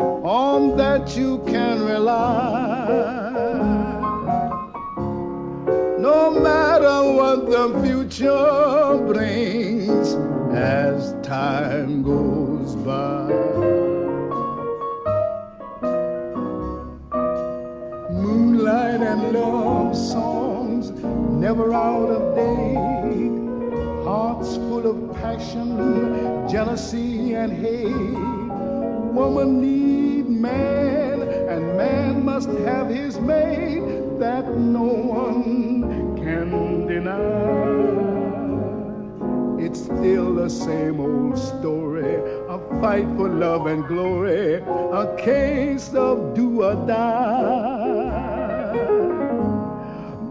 On that you can rely. No matter what the future brings as time goes by. Moonlight and love songs never out of date hearts full of passion, jealousy, and hate. Woman need man, and man must have his mate that no one can deny. It's still the same old story, a fight for love and glory, a case of do or die.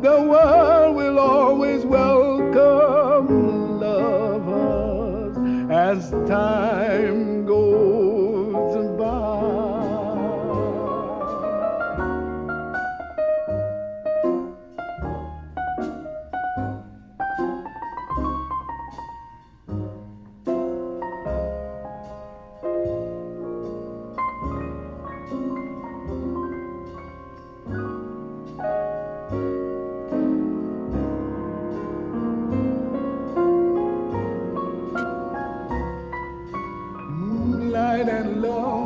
The world will always welcome lovers as time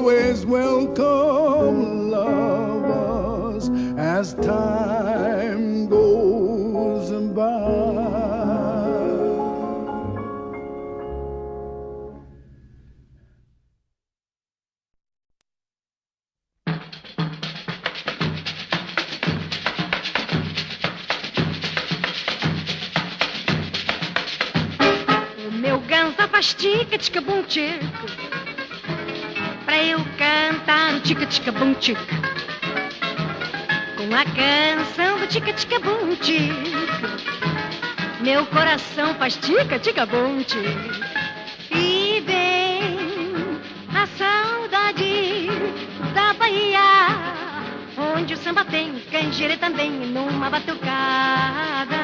Always welcome lovers as time goes by. O meu ganso faz tica tica Pra eu cantar o tica tica bum tico Com a canção do tica tica bum tico Meu coração faz tica tica bum tico E vem a saudade da Bahia Onde o samba tem canjeira também numa batucada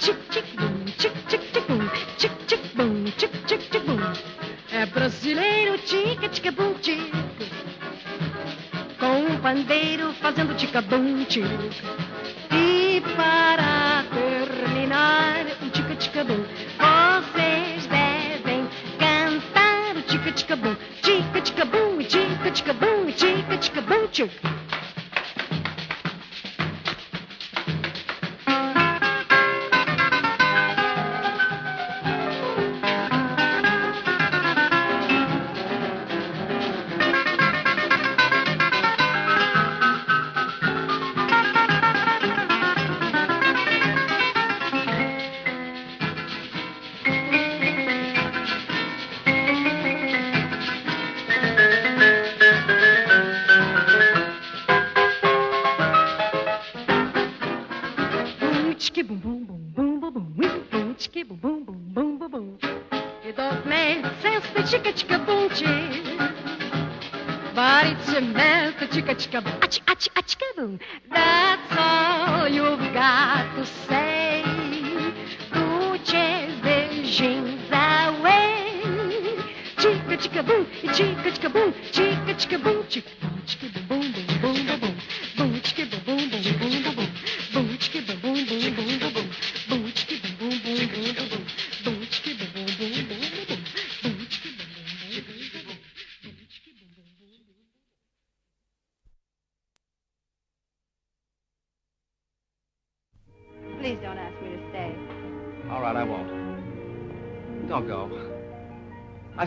Tic tic bum, tic tic tic bum, tic tic bum, tic tic tic bum. É brasileiro, tica tica bum tico pandeiro fazendo ticadum, tiro. E para terminar o tica-ticadum, vocês devem cantar o tica-ticabum, tica-ticabum, tica-ticabum, tica-ticabum, tio. To chicka chicka boom. But it's a mess to chicka chicka boom. Ach, ach, ach, boom. That's all you've got to say. Your visions away. Chicka chicka boom, chicka chicka boom, chicka chicka boom, chicka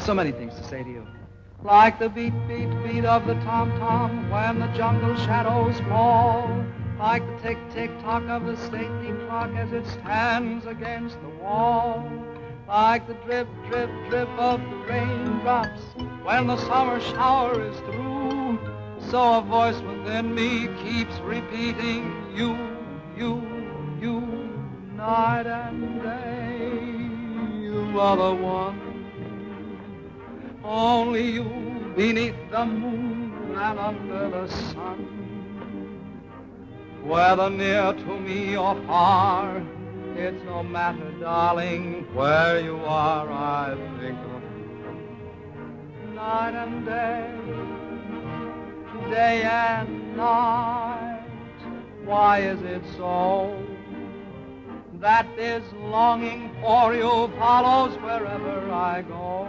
so many things to say to you. Like the beat, beat, beat of the tom-tom when the jungle shadows fall. Like the tick-tick-tock of the stately clock as it stands against the wall. Like the drip, drip, drip of the raindrops when the summer shower is through. So a voice within me keeps repeating, you, you, you, night and day. You are the one only you beneath the moon and under the sun. Whether near to me or far, it's no matter, darling, where you are, I think of you. Night and day, day and night. Why is it so that this longing for you follows wherever I go?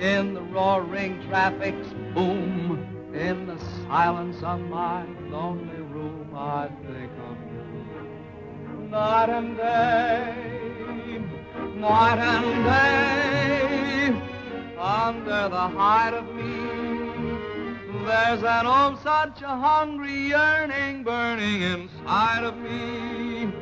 In the roaring traffic's boom, in the silence of my lonely room, I think of you. Night and day, night and day, under the height of me, there's an oh such a hungry yearning burning inside of me,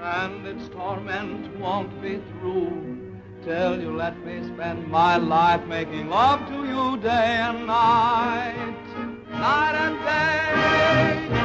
and its torment won't be through till you let me spend my life making love to you day and night, night and day.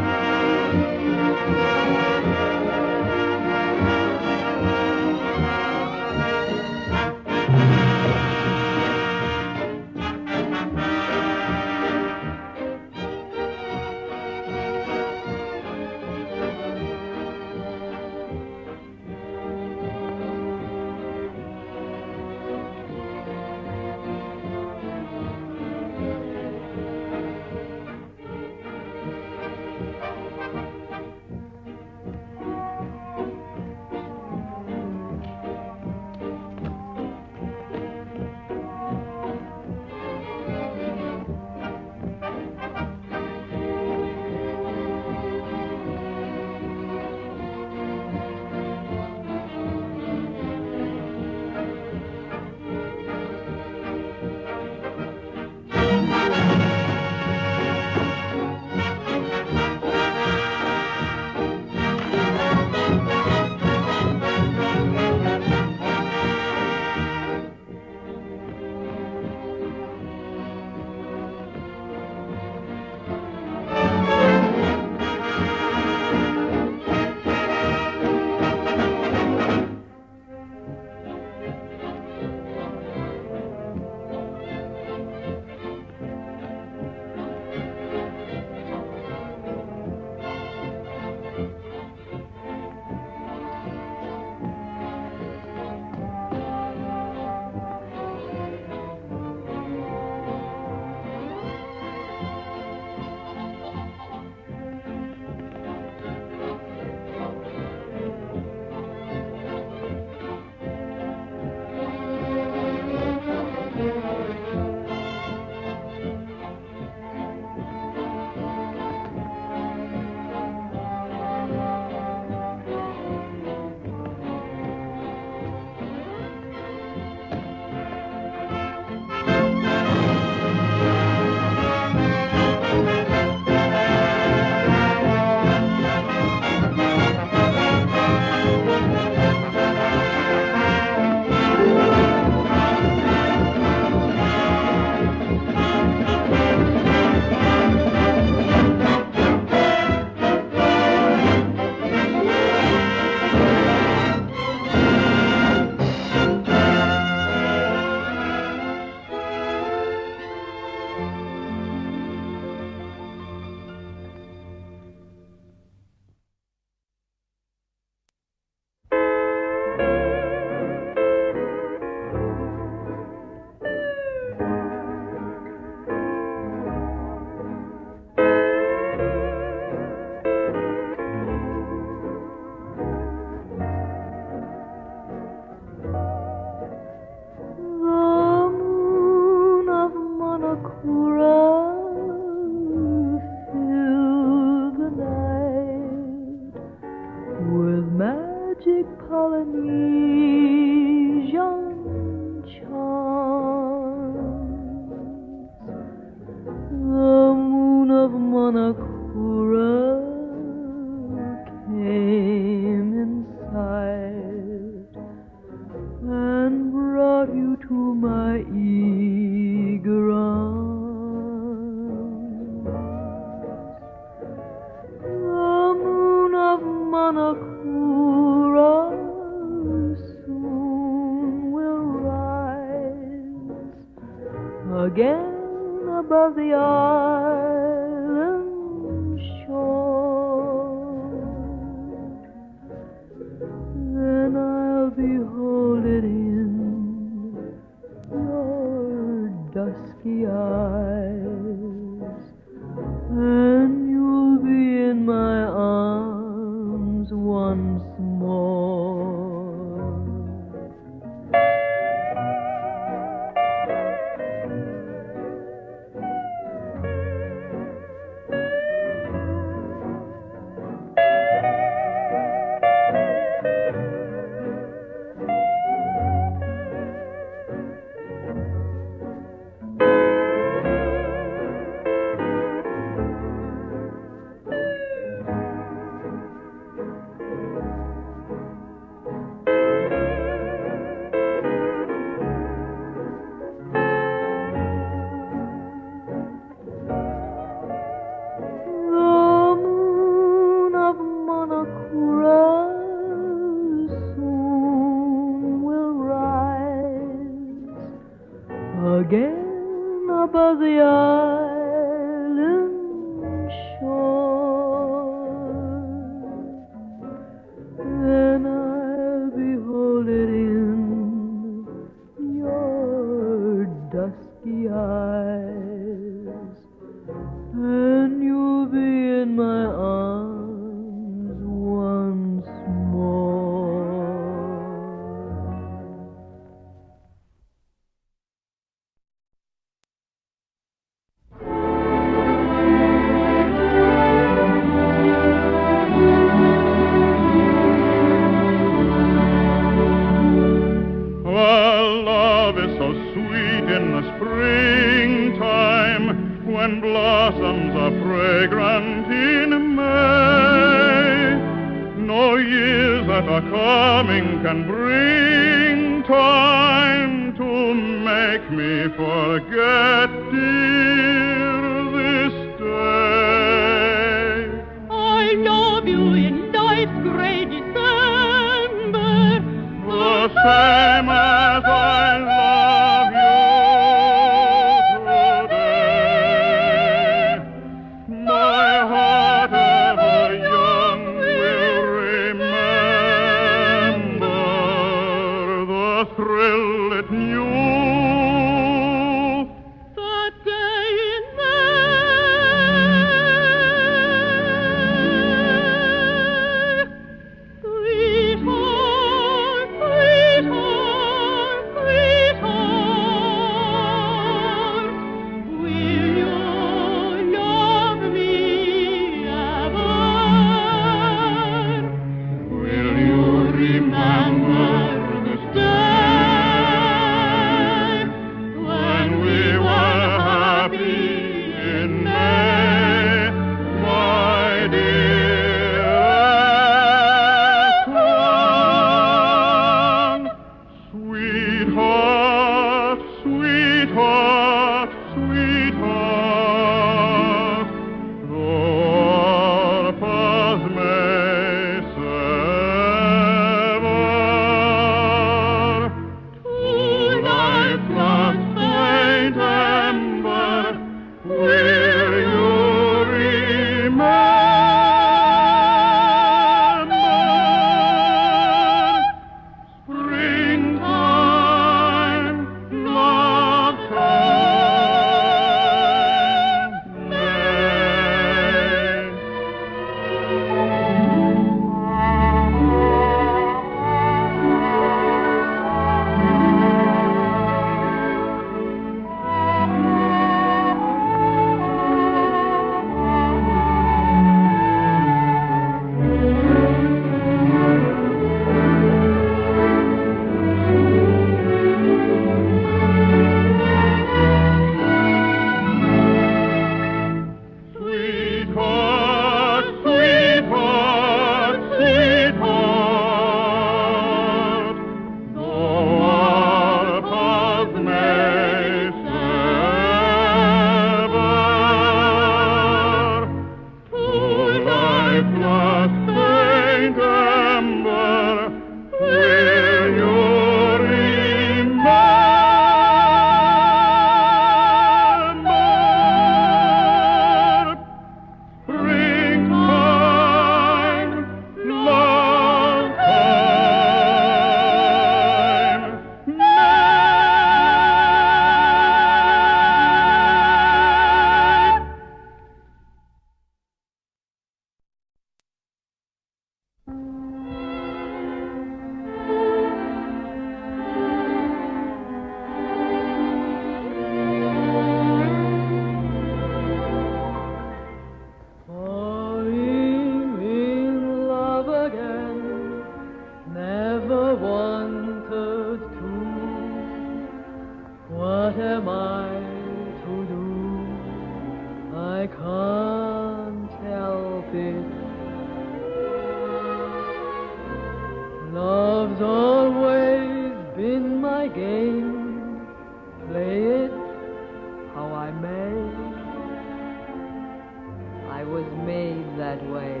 Was made that way.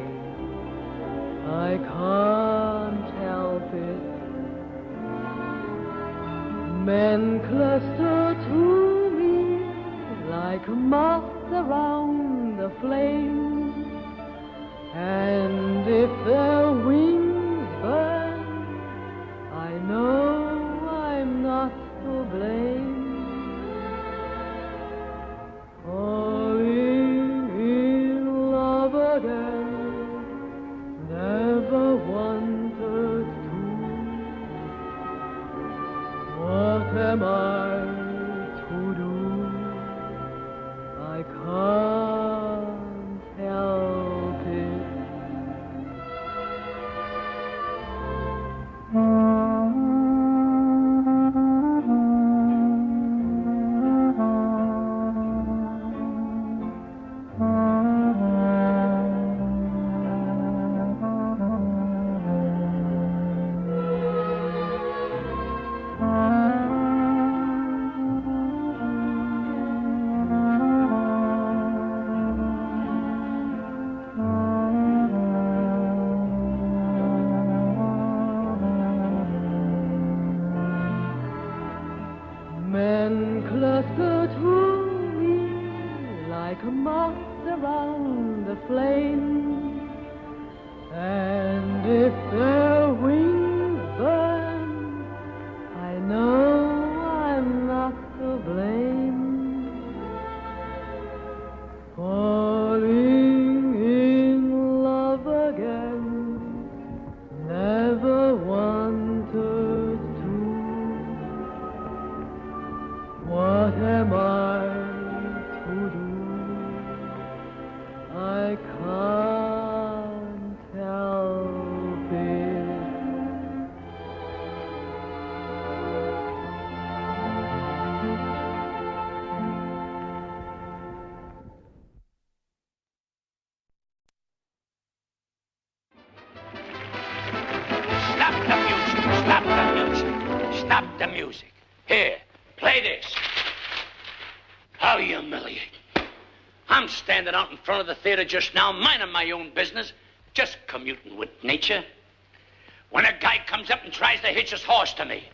I can't help it. Men cluster to me like moths around the flame. And if their theater just now, minding my own business, just commuting with nature. When a guy comes up and tries to hitch his horse to me.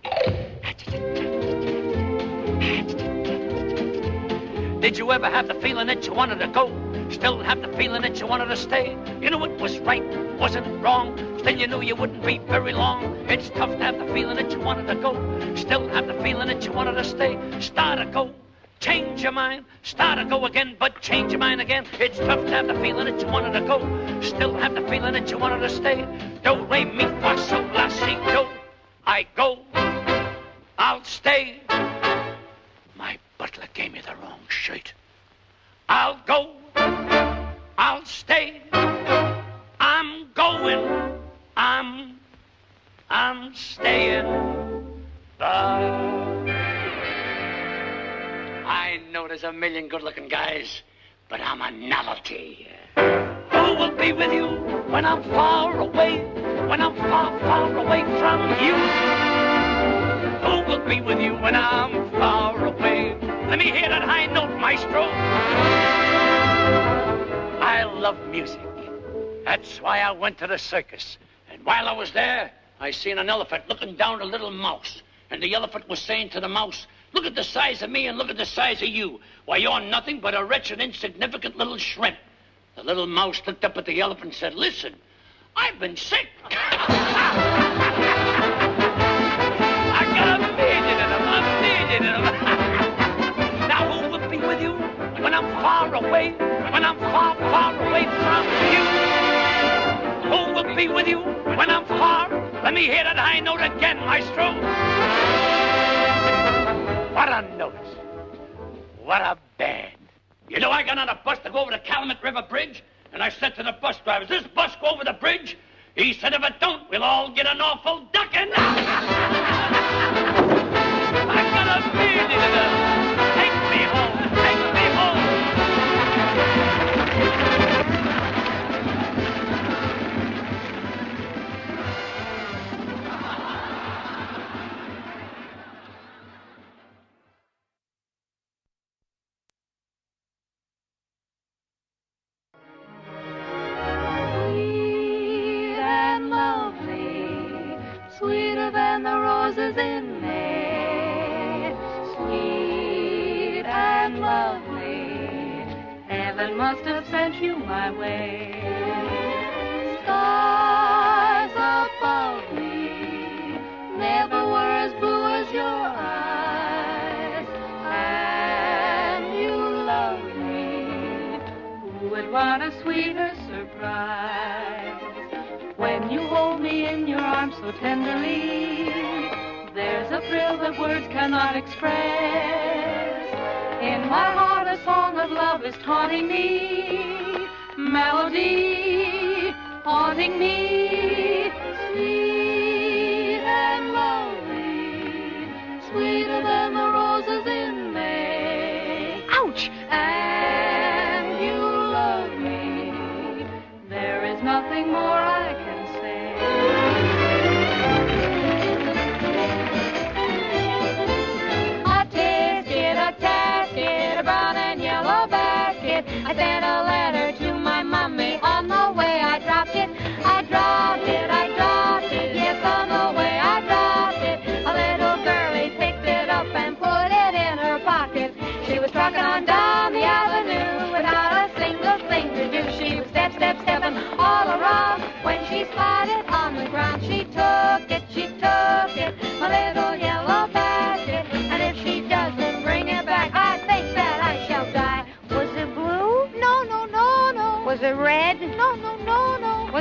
Did you ever have the feeling that you wanted to go? Still have the feeling that you wanted to stay? You knew it was right, wasn't wrong. Still you knew you wouldn't be very long. It's tough to have the feeling that you wanted to go. Still have the feeling that you wanted to stay. Start to go. Change your mind. Start to go again, but change your mind again. It's tough to have the feeling that you wanted to go. Still have the feeling that you wanted to stay. Do, re, mi, fa, sol, la, si, do. I go. I'll stay. My butler gave me the wrong shirt. I'll go. I'll stay. I'm going. I'm. I'm staying. I know there's a million good-looking guys, but I'm a novelty. Who will be with you when I'm far away? When I'm far, far away from you? Who will be with you when I'm far away? Let me hear that high note, maestro. I love music. That's why I went to the circus. And while I was there, I seen an elephant looking down a little mouse. And the elephant was saying to the mouse, Look at the size of me and look at the size of you. Why, you're nothing but a wretched, insignificant little shrimp. The little mouse looked up at the elephant and said, Listen, I've been sick. I got a million of them, a million of them. now, who will be with you when I'm far away? When I'm far, far away from you? Who will be with you when I'm far? Let me hear that high note again, maestro. What a note. What a band. You know, I got on a bus to go over the Calumet River Bridge, and I said to the bus driver, Does this bus go over the bridge? He said, If it don't, we'll all get an awful ducking. I got a of roses in May. Sweet and lovely, heaven must have sent you my way. Stars above me never were as blue as your eyes, and you love me. Who would want a sweeter surprise? When you hold me in your arms so tenderly, thrill that words cannot express. In my heart, a song of love is taunting me, melody haunting me, sweet I sent a letter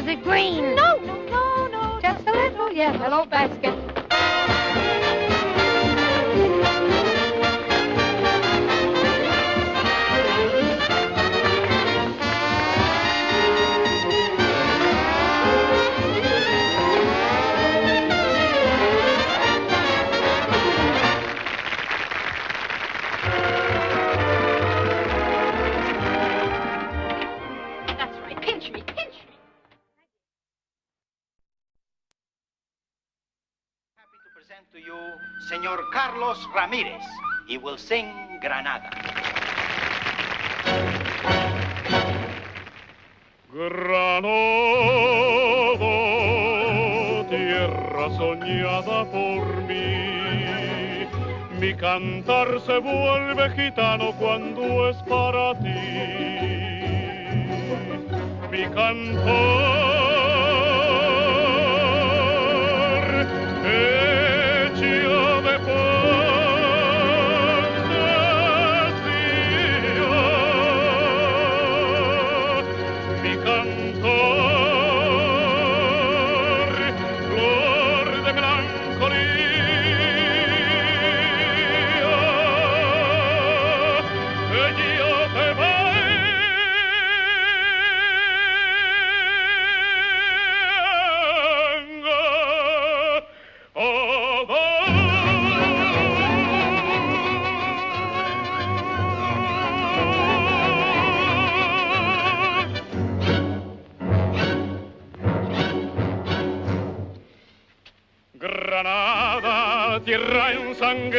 it green? No, no, no, no. Just a little yellow basket. He will sing Granada. Granada, tierra soñada por mí. Mi cantar se vuelve gitano cuando es para ti. Mi cantar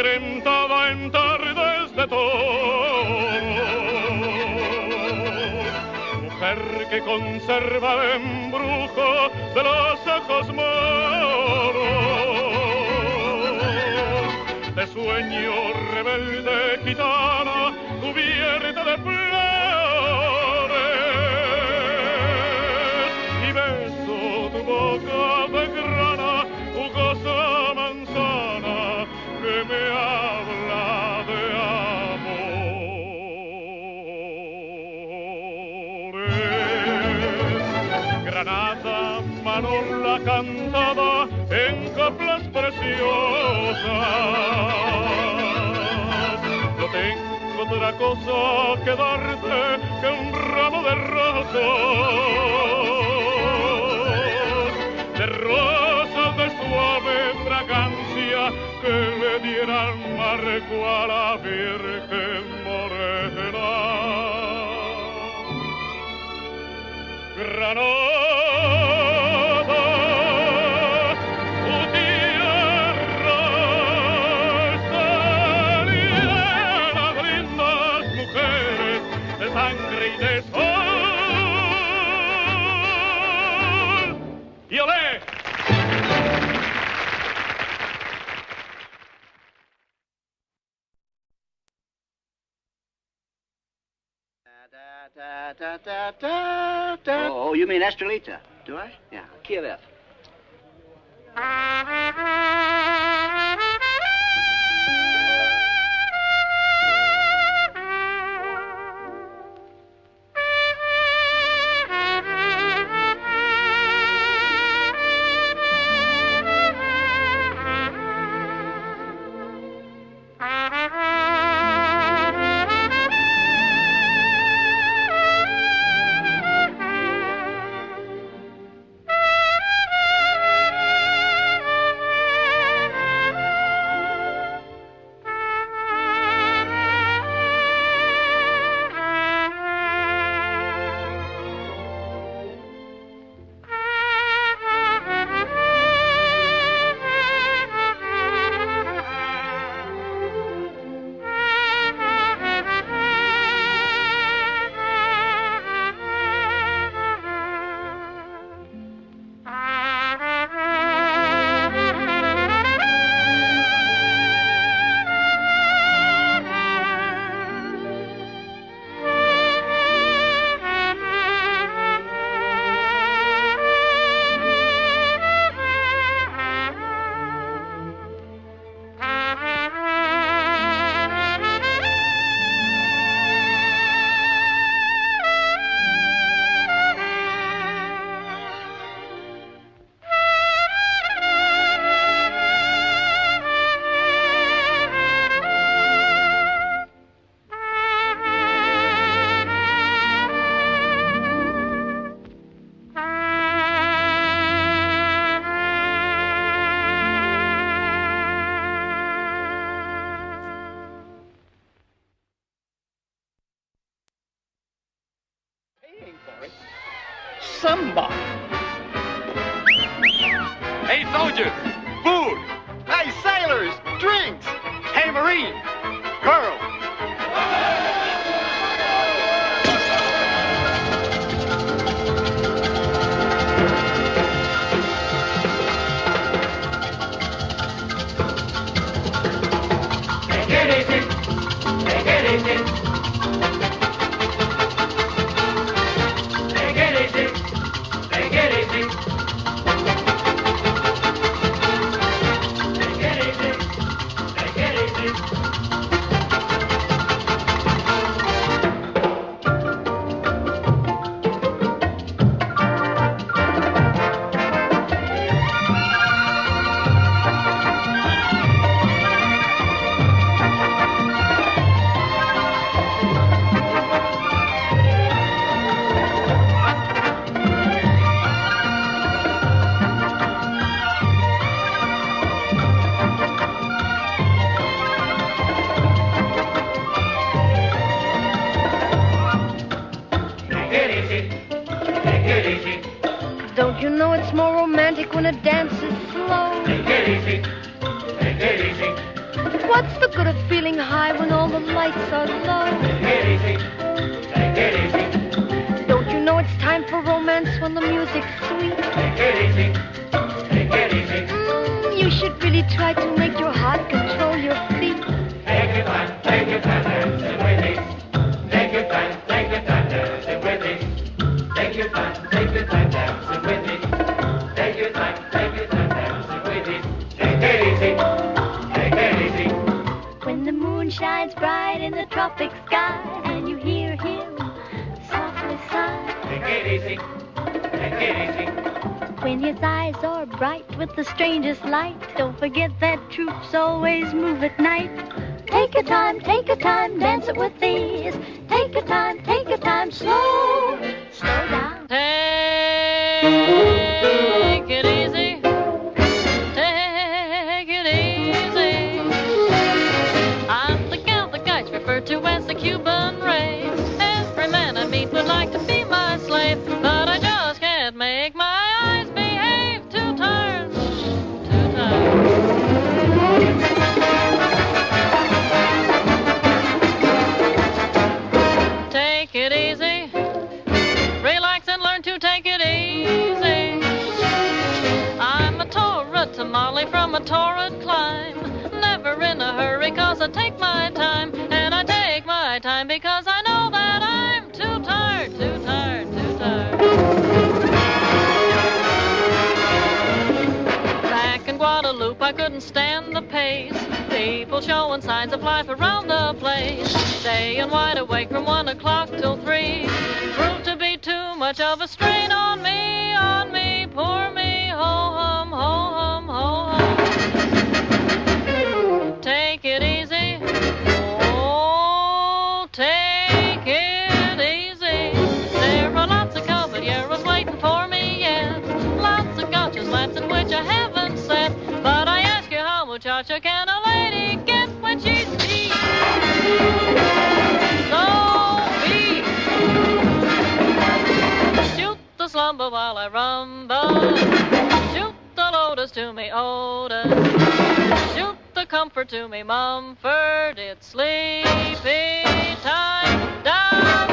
en tardes de toro. Mujer que conserva el embrujo de los ojos moros. De sueño rebelde gitana, cubierta de flores. Cantada en coplas preciosas. No tengo otra cosa que darte que un ramo de rosas. De rosas de suave fragancia que le dieran marco a la Virgen Morena. Granada, Violet! Da. Oh, oh, you mean Estrellita? Do I? Yeah, key of F. music sweet. light. Don't forget that troops always move at night. from a torrid clime, Never in a hurry, cause I take my time. And I take my time because I know that I'm too tired, too tired, too tired. Back in Guadalupe, I couldn't stand the pace. People showing signs of life around the place. Staying wide awake from one o'clock till three. Proved to be too much of a strain on me. Shoot the comfort to me, Mumford. It's sleepy time down.